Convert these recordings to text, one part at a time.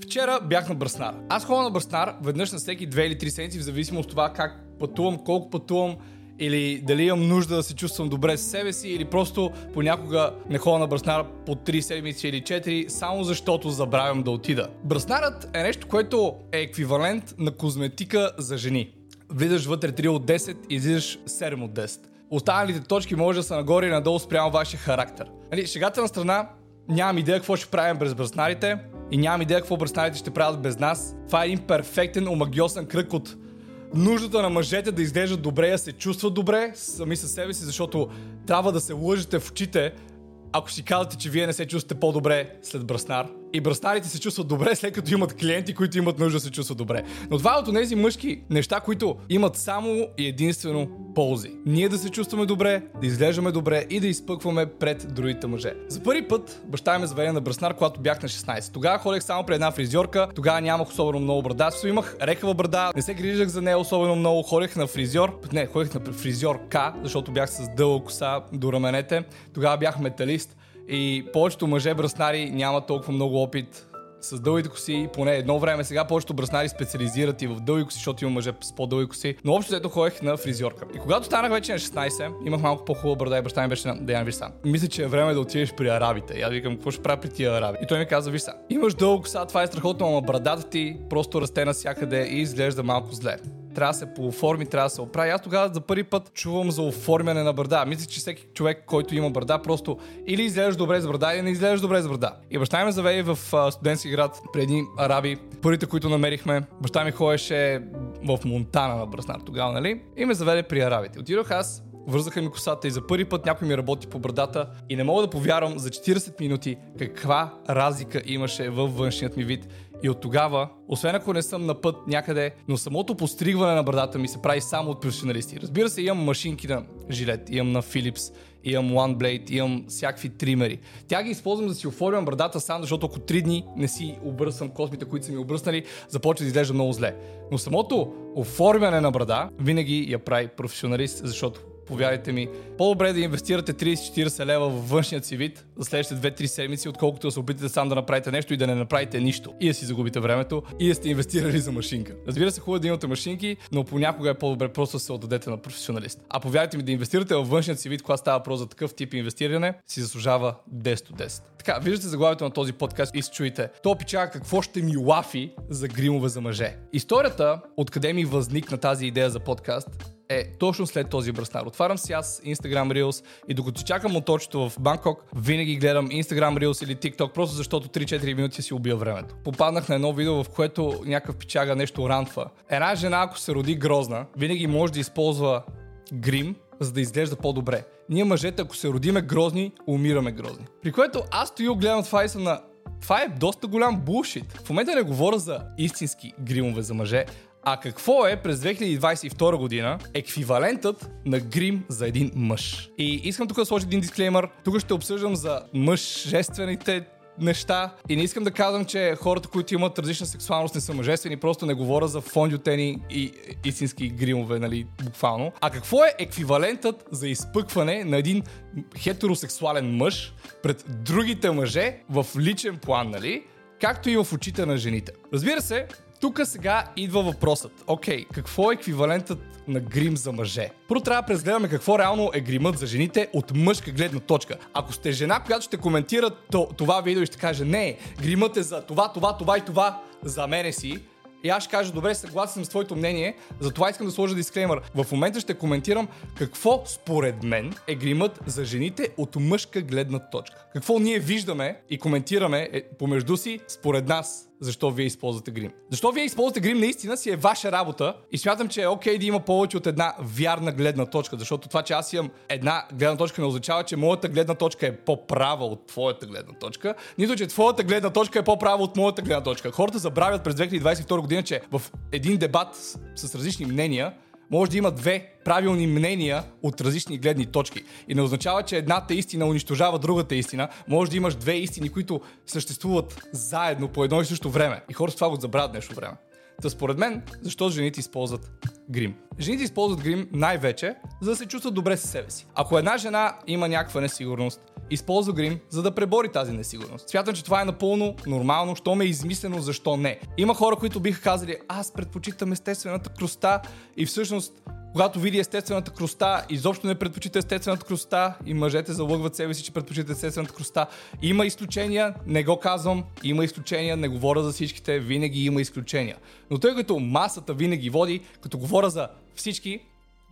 Вчера бях на Бръснар. Аз ходя на Бръснар веднъж на всеки 2 или 3 седмици, в зависимост от това как пътувам, колко пътувам или дали имам нужда да се чувствам добре с себе си, или просто понякога не ходя на Бръснар по 3 седмици или 4, само защото забравям да отида. Бръснарът е нещо, което е еквивалент на козметика за жени. Влизаш вътре 3 от 10, излизаш 7 от 10. Останалите точки може да са нагоре и надолу спрямо вашия характер. Нали, шегата на страна, нямам идея какво ще правим през бръснарите и нямам идея какво бръснарите ще правят без нас. Това е един перфектен, омагиосен кръг от нуждата на мъжете да изглеждат добре, да се чувстват добре сами със себе си, защото трябва да се лъжете в очите, ако си казвате, че вие не се чувствате по-добре след бръснар. И бръснарите се чувстват добре, след като имат клиенти, които имат нужда да се чувстват добре. Но това е от тези мъжки неща, които имат само и единствено ползи. Ние да се чувстваме добре, да изглеждаме добре и да изпъкваме пред другите мъже. За първи път баща ми заведе на бръснар, когато бях на 16. Тогава ходех само при една фризьорка, тогава нямах особено много брада. Също имах рекава брада, не се грижах за нея особено много, ходех на фризьор. Не, ходех на фризьор К, защото бях с дълга коса до раменете. Тогава бях металист. И повечето мъже бръснари нямат толкова много опит с дългите коси, поне едно време. Сега повечето бръснари специализират и в дълги коси, защото има мъже с по-дълги коси. Но общо взето ходех на фризьорка. И когато станах вече на 16, имах малко по-хубава брада и баща ми беше на Деян виж сам. Мисля, че е време да отидеш при арабите. И аз викам, какво ще правя при тия араби? И той ми каза, виж имаш дълго коса, това е страхотно, но брадата ти просто расте навсякъде и изглежда малко зле трябва да се пооформи, трябва да се оправи. Аз тогава за първи път чувам за оформяне на брада. Мисля, че всеки човек, който има брада, просто или изглеждаш добре с брада, или не изглеждаш добре с брада. И баща ми заведе в студентски град преди араби. Първите, които намерихме, баща ми ходеше в Монтана на Бръснар тогава, нали? И ме заведе при арабите. Отидох аз, Вързаха ми косата и за първи път някой ми работи по брадата и не мога да повярвам за 40 минути каква разлика имаше във външният ми вид и от тогава, освен ако не съм на път някъде, но самото постригване на брадата ми се прави само от професионалисти. Разбира се, имам машинки на жилет, имам на Philips, имам OneBlade, имам всякакви тримери. Тя ги използвам да си оформям брадата сам, защото ако три дни не си обръсвам космите, които са ми обръснали, започва да изглежда много зле. Но самото оформяне на брада винаги я прави професионалист, защото повярвайте ми, по-добре е да инвестирате 30-40 лева в външният си вид за следващите 2-3 седмици, отколкото да се опитате сам да направите нещо и да не направите нищо. И да си загубите времето, и да сте инвестирали за машинка. Разбира се, хубаво е да имате машинки, но понякога е по-добре просто да се отдадете на професионалист. А повярвайте ми, да инвестирате в външният си вид, когато става въпрос за такъв тип инвестиране, си заслужава 10 от 10. Така, виждате заглавието на този подкаст и се чуете. То пичага какво ще ми лафи за гримове за мъже. Историята, откъде ми възникна тази идея за подкаст, е точно след този бръснар. Отварям си аз Instagram Reels и докато чакам моторчето в Банкок, винаги гледам Instagram Reels или TikTok, просто защото 3-4 минути си убия времето. Попаднах на едно видео, в което някакъв пичага нещо ранфа. Една жена, ако се роди грозна, винаги може да използва грим, за да изглежда по-добре. Ние мъжете, ако се родиме грозни, умираме грозни. При което аз стоя гледам това и съм на това е доста голям булшит. В момента не говоря за истински гримове за мъже, а какво е през 2022 година еквивалентът на грим за един мъж? И искам тук да сложа един дисклеймър. Тук ще обсъждам за мъжествените неща. И не искам да казвам, че хората, които имат различна сексуалност, не са мъжествени. Просто не говоря за фондютени и истински гримове, нали, буквално. А какво е еквивалентът за изпъкване на един хетеросексуален мъж пред другите мъже в личен план, нали? Както и в очите на жените. Разбира се, тук сега идва въпросът. Окей, okay, какво е еквивалентът на грим за мъже? Първо трябва да презгледаме какво реално е гримът за жените от мъжка гледна точка. Ако сте жена, която ще коментира това видео и ще каже не, гримът е за това, това, това и това, за мене си, и аз ще кажа, добре, съгласен съм с твоето мнение, затова искам да сложа дисклеймър. В момента ще коментирам какво според мен е гримът за жените от мъжка гледна точка. Какво ние виждаме и коментираме е, помежду си според нас защо вие използвате грим. Защо вие използвате грим наистина си е ваша работа и смятам, че е окей okay да има повече от една вярна гледна точка, защото това, че аз имам една гледна точка не означава, че моята гледна точка е по-права от твоята гледна точка, нито че твоята гледна точка е по-права от моята гледна точка. Хората забравят през 2022 година, че в един дебат с, различни мнения може да има две правилни мнения от различни гледни точки. И не означава, че едната истина унищожава другата истина. Може да имаш две истини, които съществуват заедно по едно и също време. И хората това го забравят нещо време. Та според мен, защо жените използват грим. Жените използват грим най-вече, за да се чувстват добре със себе си. Ако една жена има някаква несигурност, използва грим, за да пребори тази несигурност. Смятам, че това е напълно нормално, що ме е измислено, защо не. Има хора, които биха казали, аз предпочитам естествената кроста и всъщност когато види естествената кроста, изобщо не предпочита естествената кроста и мъжете залъгват себе си, че предпочитат естествената кроста. Има изключения, не го казвам, има изключения, не говоря за всичките, винаги има изключения. Но тъй като масата винаги води, като говоря за всички,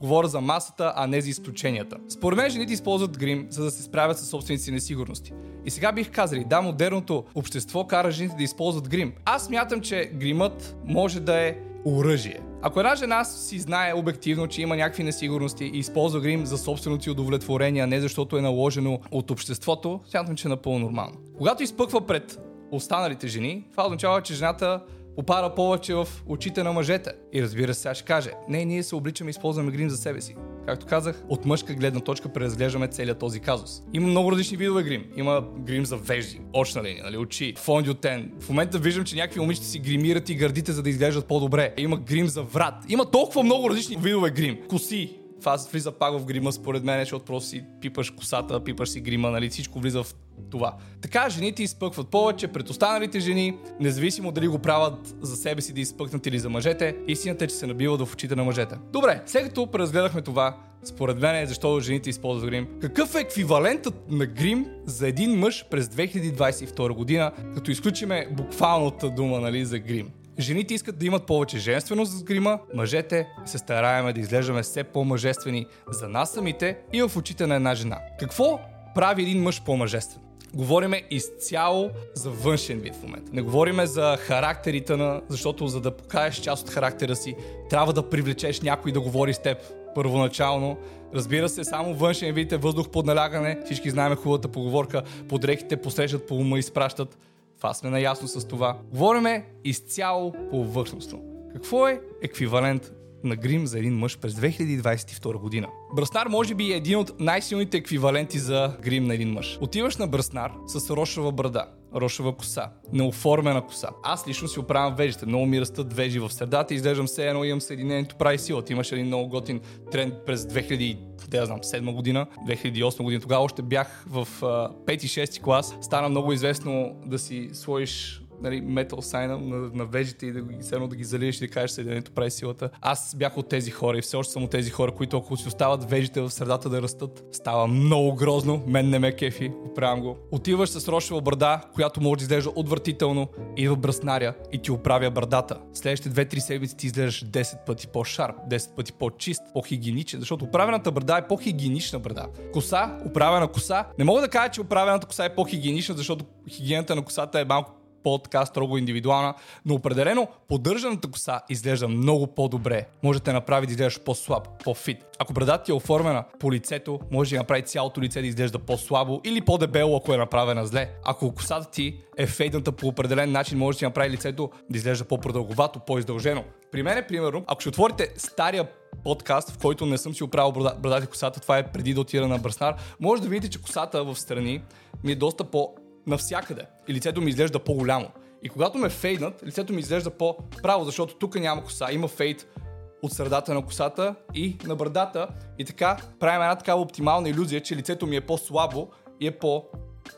Говоря за масата, а не за изключенията. Според мен жените използват грим, за да се справят с собствените си несигурности. И сега бих казали, да, модерното общество кара жените да използват грим. Аз мятам, че гримът може да е оръжие. Ако една жена си знае обективно, че има някакви несигурности и използва грим за собственото си удовлетворение, а не защото е наложено от обществото, смятам, че е напълно нормално. Когато изпъква пред останалите жени, това означава, че жената попара повече в очите на мъжете. И разбира се, сега ще каже, не, ние се обличаме и използваме грим за себе си. Както казах, от мъжка гледна точка преразглеждаме целият този казус. Има много различни видове грим. Има грим за вежди, очна линия, нали, очи, фондиотен. В момента виждам, че някакви момичета си гримират и гърдите, за да изглеждат по-добре. Има грим за врат. Има толкова много различни видове грим. Коси, това влиза пак в грима, според мен, защото просто си пипаш косата, пипаш си грима, нали, всичко влиза в това. Така жените изпъкват повече пред останалите жени, независимо дали го правят за себе си да изпъкнат или за мъжете, истината е, че се набиват в очите на мъжете. Добре, след като преразгледахме това, според мен е защо жените използват грим. Какъв е еквивалентът на грим за един мъж през 2022 година, като изключиме буквалната дума нали, за грим? Жените искат да имат повече женственост с грима, мъжете се стараеме да изглеждаме все по-мъжествени за нас самите и в очите на една жена. Какво прави един мъж по-мъжествен? Говориме изцяло за външен вид в момента. Не говориме за характерите на, защото за да покажеш част от характера си, трябва да привлечеш някой да говори с теб първоначално. Разбира се, само външен вид е въздух под налягане. Всички знаем хубавата поговорка. Подрехите посрещат по ума и спращат. Това сме наясно с това. Говориме изцяло повърхностно. Какво е еквивалент на грим за един мъж през 2022 година. Бръснар може би е един от най-силните еквиваленти за грим на един мъж. Отиваш на бръснар с рошова брада, рошова коса, неоформена коса. Аз лично си оправям вежите. Много ми растат вежи в средата изглеждам все едно имам Съединението прави силата. Имаше един много готин тренд през 2000 да знам, 7 година, 2008 година. Тогава още бях в 5-6 клас. Стана много известно да си сложиш нали, метал сайна на, на вежите и да ги, едно да ги залиеш и да кажеш Съединението прави силата. Аз бях от тези хора и все още съм от тези хора, които ако си остават вежите в средата да растат, става много грозно. Мен не ме кефи, оправям го. Отиваш с рошева брада, която може да изглежда отвратително, и в браснаря и ти оправя брадата. Следващите 2-3 седмици ти изглеждаш 10 пъти по-шарп, 10 пъти по-чист, по-хигиеничен, защото оправената брада е по-хигиенична брада. Коса, оправена коса. Не мога да кажа, че оправената коса е по-хигиенична, защото хигиената на косата е малко по-така строго индивидуална, но определено поддържаната коса изглежда много по-добре. Може да направи да изглеждаш по-слаб, по-фит. Ако брадата ти е оформена по лицето, може да направи цялото лице да изглежда по-слабо или по-дебело, ако е направена зле. Ако косата ти е фейдната по определен начин, може да направи лицето да изглежда по-продълговато, по-издължено. При мен, примерно, ако ще отворите стария подкаст, в който не съм си оправил брадата и косата, това е преди да отида на Бръснар, може да видите, че косата в страни ми е доста по навсякъде. И лицето ми изглежда по-голямо. И когато ме фейднат, лицето ми изглежда по-право, защото тук няма коса, има фейд от средата на косата и на брадата. И така правим една такава оптимална иллюзия, че лицето ми е по-слабо и е по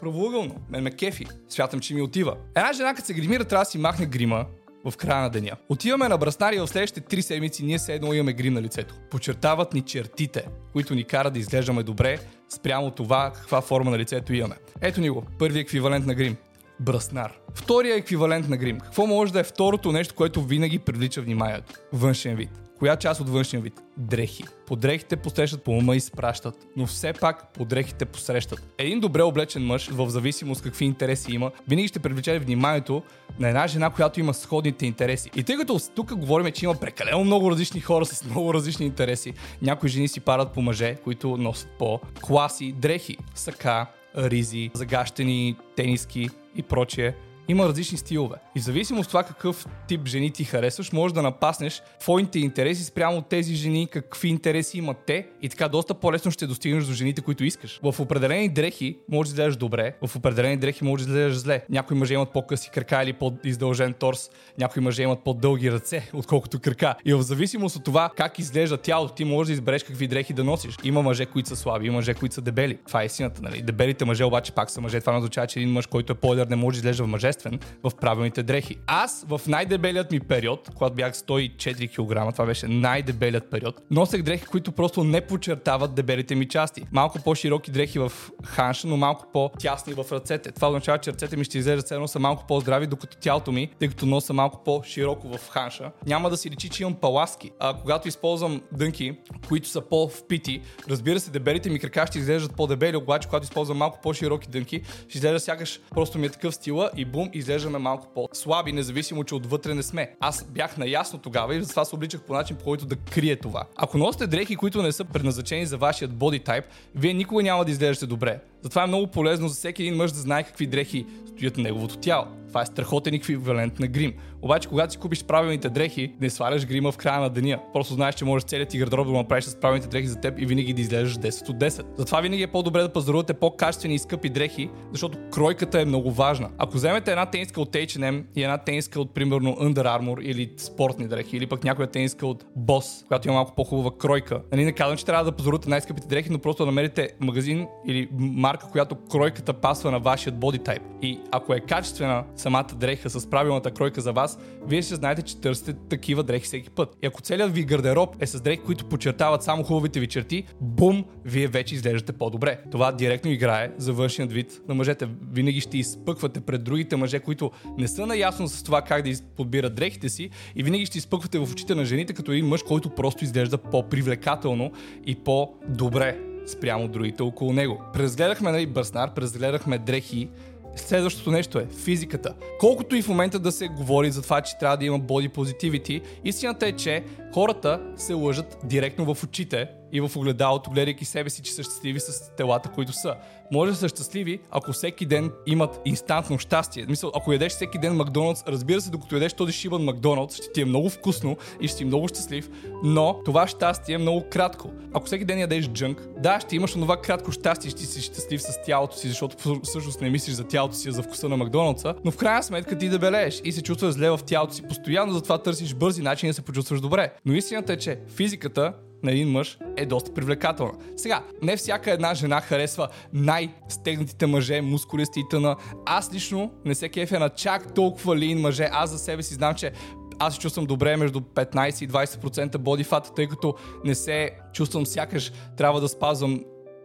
правоъгълно. Мен ме кефи. Смятам, че ми отива. Една жена, като се гримира, трябва да си махне грима, в края на деня. Отиваме на Браснар и в следващите три седмици ние все едно имаме грим на лицето. Почертават ни чертите, които ни карат да изглеждаме добре спрямо това каква форма на лицето имаме. Ето ни го, първи еквивалент на грим. Браснар. Втория еквивалент на грим. Какво може да е второто нещо, което винаги привлича вниманието? Външен вид. Коя част от външния вид? Дрехи. По дрехите посрещат, по ума изпращат, но все пак по дрехите посрещат. Един добре облечен мъж, в зависимост какви интереси има, винаги ще привлече вниманието на една жена, която има сходните интереси. И тъй като тук говорим, че има прекалено много различни хора с много различни интереси, някои жени си парат по мъже, които носят по класи, дрехи, сака, ризи, загащени тениски и прочие има различни стилове. И в зависимост от това какъв тип жени ти харесваш, можеш да напаснеш твоите интереси спрямо от тези жени, какви интереси имат те и така доста по-лесно ще достигнеш до жените, които искаш. В определени дрехи може да изглеждаш добре, в определени дрехи може да изглеждаш зле. Някои мъже имат по-къси крака или по-издължен торс, някои мъже имат по-дълги ръце, отколкото крака. И в зависимост от това как изглежда тялото, ти можеш да избереш какви дрехи да носиш. Има мъже, които са слаби, има мъже, които са дебели. Това е истината, нали? Дебелите мъже обаче пак са мъже. Това означава, че един мъж, който е по не може да изглежда мъжествен в правилните дрехи. Аз в най-дебелият ми период, когато бях 104 кг, това беше най-дебелият период, носех дрехи, които просто не подчертават дебелите ми части. Малко по-широки дрехи в ханша, но малко по-тясни в ръцете. Това означава, че ръцете ми ще изглеждат едно са малко по-здрави, докато тялото ми, тъй като носа малко по-широко в ханша, няма да си личи, че имам паласки. А когато използвам дънки, които са по-впити, разбира се, дебелите ми крака ще изглеждат по-дебели, обаче когато използвам малко по-широки дънки, ще изглежда сякаш просто ми е такъв стила и бум, изглеждаме малко по-слаби, независимо, че отвътре не сме. Аз бях наясно тогава и затова се обличах по начин, по който да крие това. Ако носите дрехи, които не са предназначени за вашият body type, вие никога няма да изглеждате добре. Затова е много полезно за всеки един мъж да знае какви дрехи стоят на неговото тяло. Това е страхотен еквивалент на грим. Обаче, когато си купиш правилните дрехи, не сваляш грима в края на деня. Просто знаеш, че можеш целият ти гардероб да направиш с правилните дрехи за теб и винаги да излезеш 10 от 10. Затова винаги е по-добре да пазарувате по-качествени и скъпи дрехи, защото кройката е много важна. Ако вземете една тениска от H&M и една тениска от примерно Under Armour или спортни дрехи, или пък някоя тениска от Boss, която има малко по-хубава кройка, нали не казвам, че трябва да пазарувате най-скъпите дрехи, но просто да намерите магазин или марка, която кройката пасва на вашия body type. И ако е качествена самата дреха с правилната кройка за вас, вие ще знаете, че търсите такива дрехи всеки път. И ако целият ви гардероб е с дрехи, които подчертават само хубавите ви черти, бум, вие вече изглеждате по-добре. Това директно играе за външният вид на мъжете. Винаги ще изпъквате пред другите мъже, които не са наясно с това как да подбират дрехите си и винаги ще изпъквате в очите на жените като един мъж, който просто изглежда по-привлекателно и по-добре спрямо другите около него. Презгледахме нали, Бърснар, презгледахме дрехи, Следващото нещо е физиката. Колкото и в момента да се говори за това, че трябва да има body positivity, истината е, че хората се лъжат директно в очите и в огледалото, гледайки себе си, че са щастливи с телата, които са. Може да са щастливи, ако всеки ден имат инстантно щастие. Мисъл, ако ядеш всеки ден Макдоналдс, разбира се, докато ядеш този шибан Макдоналдс, ще ти е много вкусно и ще си много щастлив, но това щастие е много кратко. Ако всеки ден ядеш джънк, да, ще имаш онова кратко щастие, ще си щастлив с тялото си, защото всъщност не мислиш за тялото си, а за вкуса на Макдоналдса, но в крайна сметка ти дебелееш и се чувстваш зле в тялото си постоянно, затова търсиш бързи начини да се почувстваш добре. Но истината е, че физиката на един мъж е доста привлекателна. Сега, не всяка една жена харесва най-стегнатите мъже, мускулисти и тъна. Аз лично не се кефя на чак толкова лин мъже. Аз за себе си знам, че аз се чувствам добре между 15 и 20% body fat, тъй като не се чувствам сякаш трябва да спазвам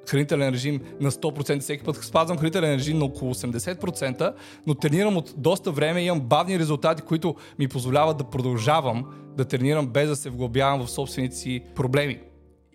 хранителен режим на 100%, всеки път спазвам хранителен режим на около 80%, но тренирам от доста време и имам бавни резултати, които ми позволяват да продължавам да тренирам без да се вглобявам в собствените си проблеми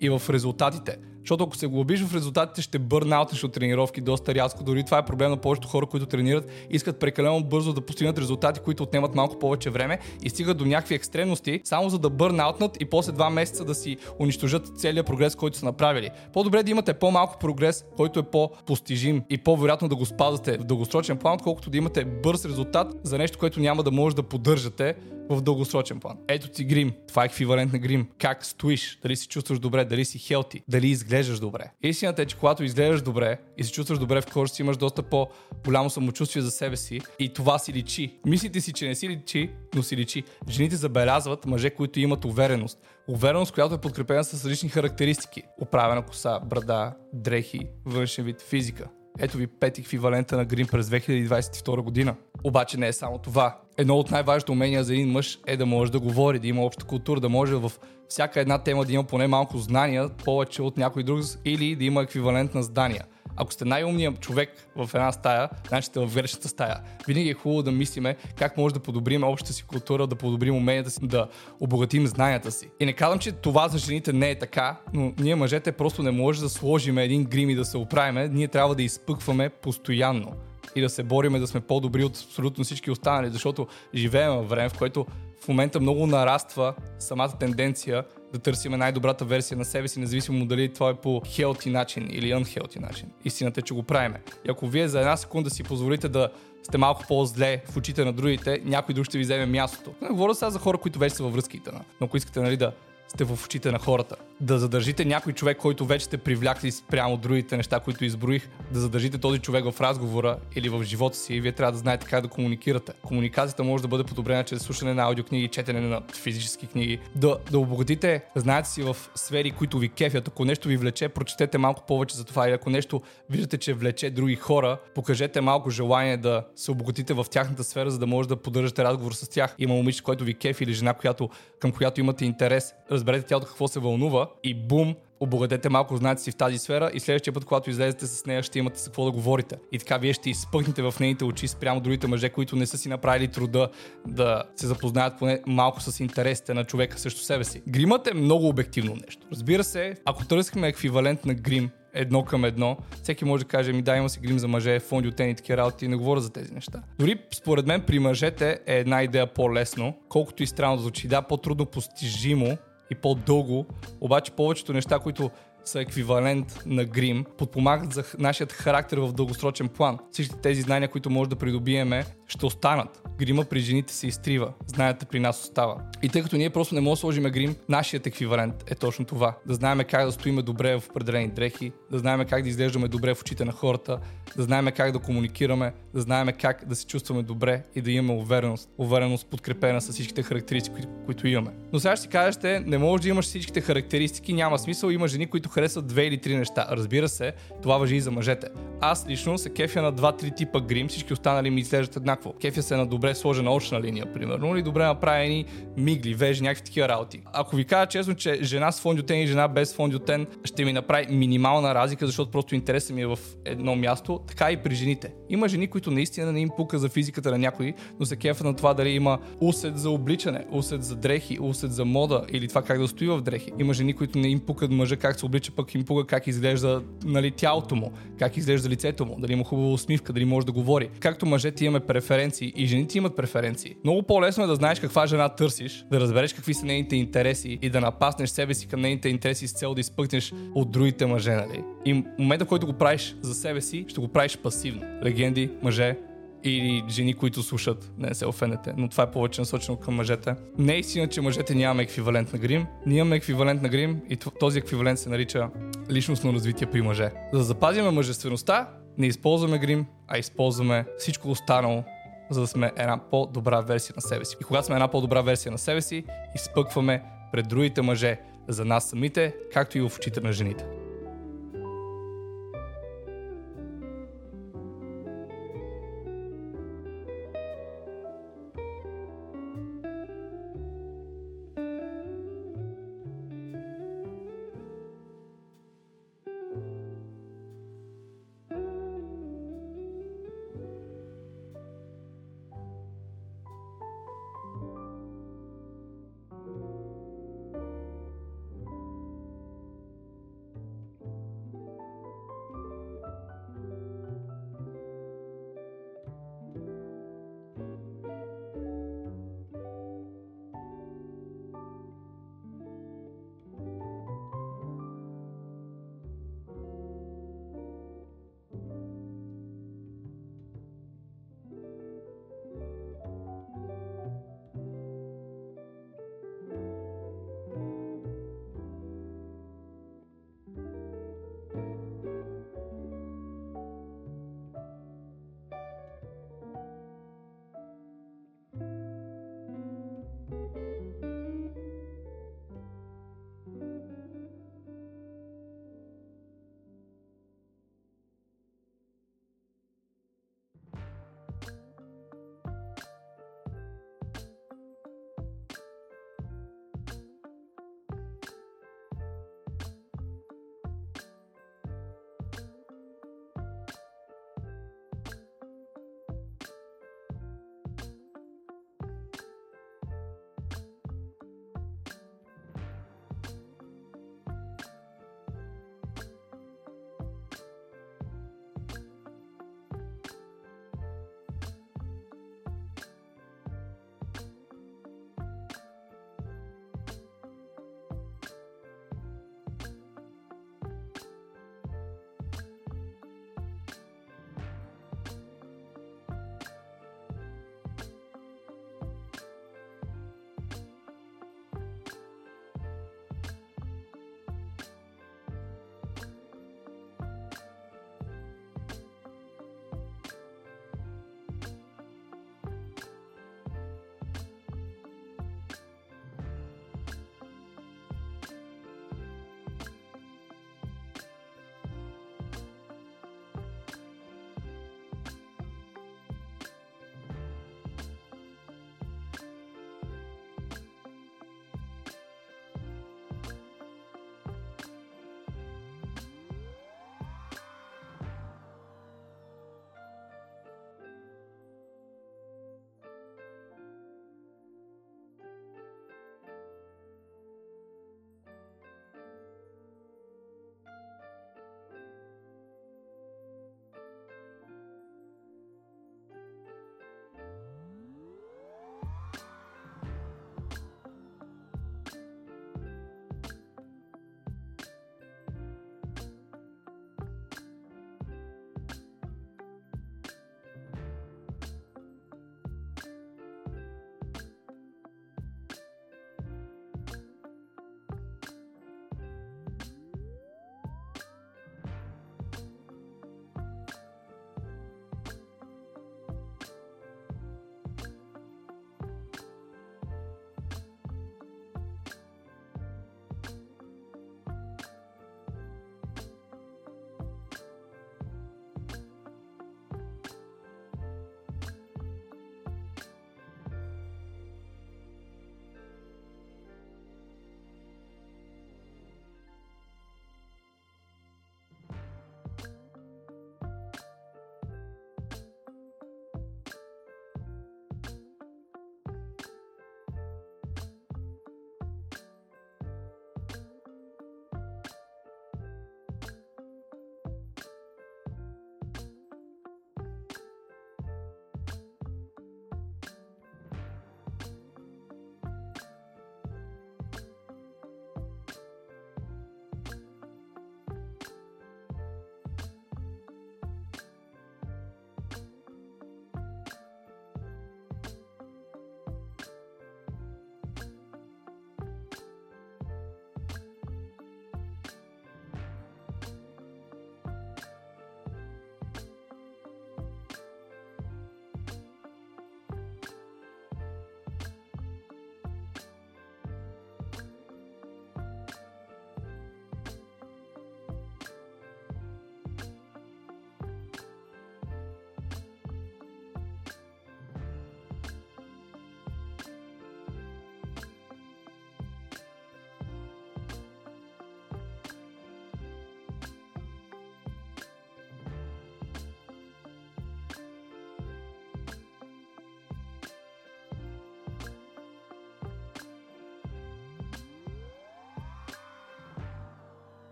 и в резултатите. Защото ако се глобиш в резултатите, ще бърнаутиш от тренировки доста рязко. Дори това е проблем на повечето хора, които тренират, искат прекалено бързо да постигнат резултати, които отнемат малко повече време и стигат до някакви екстремности, само за да бърнаутнат и после два месеца да си унищожат целият прогрес, който са направили. По-добре да имате по-малко прогрес, който е по-постижим и по-вероятно да го спазвате в дългосрочен план, отколкото да имате бърз резултат за нещо, което няма да може да поддържате в дългосрочен план. Ето ти грим. Това е еквивалент на грим. Как стоиш? Дали си чувстваш добре? Дали си хелти? Дали изглеждаш добре? Истината е, че когато изглеждаш добре и се чувстваш добре в кожата си, имаш доста по-голямо самочувствие за себе си и това си личи. Мислите си, че не си личи, но си личи. Жените забелязват мъже, които имат увереност. Увереност, която е подкрепена с различни характеристики. Оправена коса, брада, дрехи, външен вид, физика. Ето ви пет еквивалента на грим през 2022 година. Обаче не е само това. Едно от най-важните умения за един мъж е да може да говори, да има обща култура, да може в всяка една тема да има поне малко знания, повече от някой друг, или да има еквивалент на здания. Ако сте най-умният човек в една стая, значи сте в грешната стая. Винаги е хубаво да мислиме как може да подобрим общата си култура, да подобрим уменията си, да обогатим знанията си. И не казвам, че това за жените не е така, но ние мъжете просто не може да сложим един грим и да се оправиме. Ние трябва да изпъкваме постоянно и да се бориме да сме по-добри от абсолютно всички останали, защото живеем във време, в което в момента много нараства самата тенденция да търсим най-добрата версия на себе си, независимо дали това е по healthy начин или unhealthy начин. Истината е, че го правиме. И ако вие за една секунда си позволите да сте малко по-зле в очите на другите, някой друг ще ви вземе мястото. Не говоря сега за хора, които вече са във връзките, но ако искате нали, да сте в очите на хората. Да задържите някой човек, който вече сте привлякли спрямо другите неща, които изброих, да задържите този човек в разговора или в живота си и вие трябва да знаете как да комуникирате. Комуникацията може да бъде подобрена чрез слушане на аудиокниги, четене на физически книги. Да, да обогатите знаете си в сфери, които ви кефят. Ако нещо ви влече, прочетете малко повече за това. Или ако нещо виждате, че влече други хора, покажете малко желание да се обогатите в тяхната сфера, за да може да поддържате разговор с тях. Има момиче, който ви кефи или жена, която, към която имате интерес разберете тялото какво се вълнува и бум, обогатете малко знаете си в тази сфера и следващия път, когато излезете с нея, ще имате с какво да говорите. И така вие ще изпъкнете в нейните очи спрямо другите мъже, които не са си направили труда да се запознаят поне малко с интересите на човека срещу себе си. Гримът е много обективно нещо. Разбира се, ако търсихме еквивалент на грим едно към едно. Всеки може да каже, ми да, има си грим за мъже, фондиотен и такива работи, не говоря за тези неща. Дори според мен при мъжете е една идея по-лесно, колкото и странно звучи. Да, по-трудно постижимо, и по-дълго, обаче повечето неща, които са еквивалент на грим, подпомагат за нашият характер в дългосрочен план. Всички тези знания, които може да придобиеме, ще останат. Грима при жените се изтрива. Знаете, при нас остава. И тъй като ние просто не можем да сложим грим, нашият еквивалент е точно това. Да знаем как да стоиме добре в определени дрехи, да знаем как да изглеждаме добре в очите на хората, да знаем как да комуникираме, да знаем как да се чувстваме добре и да имаме увереност. Увереност подкрепена с всичките характеристики, които, имаме. Но сега ще си кажете, не можеш да имаш всичките характеристики, няма смисъл. Има жени, които харесват две или три неща. Разбира се, това въжи и за мъжете. Аз лично се кефя на два-три типа грим, всички останали ми изглеждат еднакво. Кефя се на добре сложена очна линия, примерно, или добре направени мигли, вежи, някакви такива работи. Ако ви кажа честно, че жена с фондиотен и жена без фондиотен ще ми направи минимална разлика, защото просто интересът ми е в едно място, така и при жените. Има жени, които наистина не им пука за физиката на някой, но се кефа на това дали има усет за обличане, усет за дрехи, усет за мода или това как да стои в дрехи. Има жени, които не им пукат мъжа как се облича, пък им пука как изглежда нали, тялото му, как изглежда лицето му, дали има хубава усмивка, дали може да говори. Както мъжете имаме преференции и жените имат преференции. Много по-лесно е да знаеш каква жена търсиш, да разбереш какви са нейните интереси и да напаснеш себе си към нейните интереси с цел да изпъкнеш от другите мъже, нали? И момента, който го правиш за себе си, ще го правиш пасивно. Легенди, мъже, или жени, които слушат, не се офенете, но това е повече насочено към мъжете. Не е истина, че мъжете нямаме еквивалент на грим. Ние имаме еквивалент на грим и този еквивалент се нарича личностно развитие при мъже. За да запазиме мъжествеността, не използваме грим, а използваме всичко останало, за да сме една по-добра версия на себе си. И когато сме една по-добра версия на себе си, изпъкваме пред другите мъже за нас самите, както и в очите на жените.